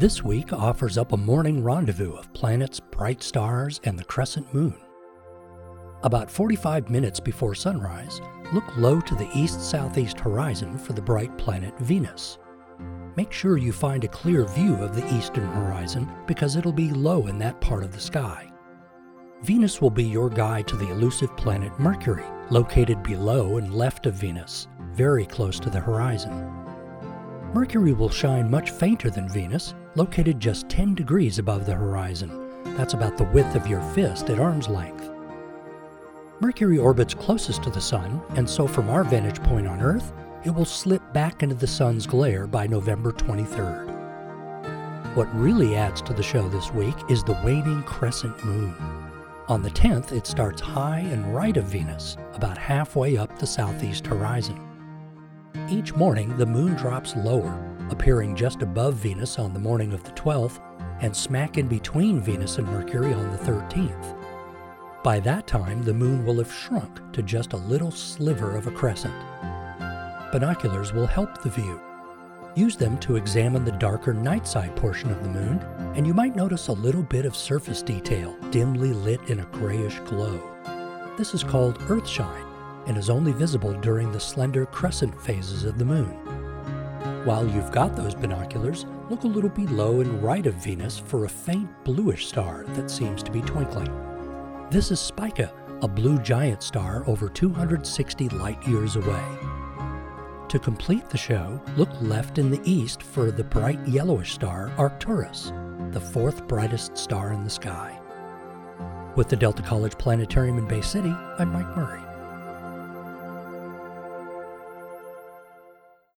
This week offers up a morning rendezvous of planets, bright stars, and the crescent moon. About 45 minutes before sunrise, look low to the east southeast horizon for the bright planet Venus. Make sure you find a clear view of the eastern horizon because it'll be low in that part of the sky. Venus will be your guide to the elusive planet Mercury, located below and left of Venus, very close to the horizon. Mercury will shine much fainter than Venus, located just 10 degrees above the horizon. That's about the width of your fist at arm's length. Mercury orbits closest to the Sun, and so from our vantage point on Earth, it will slip back into the Sun's glare by November 23rd. What really adds to the show this week is the waning crescent moon. On the 10th, it starts high and right of Venus, about halfway up the southeast horizon. Each morning, the moon drops lower, appearing just above Venus on the morning of the 12th and smack in between Venus and Mercury on the 13th. By that time, the moon will have shrunk to just a little sliver of a crescent. Binoculars will help the view. Use them to examine the darker night side portion of the moon, and you might notice a little bit of surface detail dimly lit in a grayish glow. This is called earthshine and is only visible during the slender crescent phases of the moon. While you've got those binoculars, look a little below and right of Venus for a faint bluish star that seems to be twinkling. This is Spica, a blue giant star over 260 light years away. To complete the show, look left in the east for the bright yellowish star Arcturus, the fourth brightest star in the sky. With the Delta College Planetarium in Bay City, I'm Mike Murray.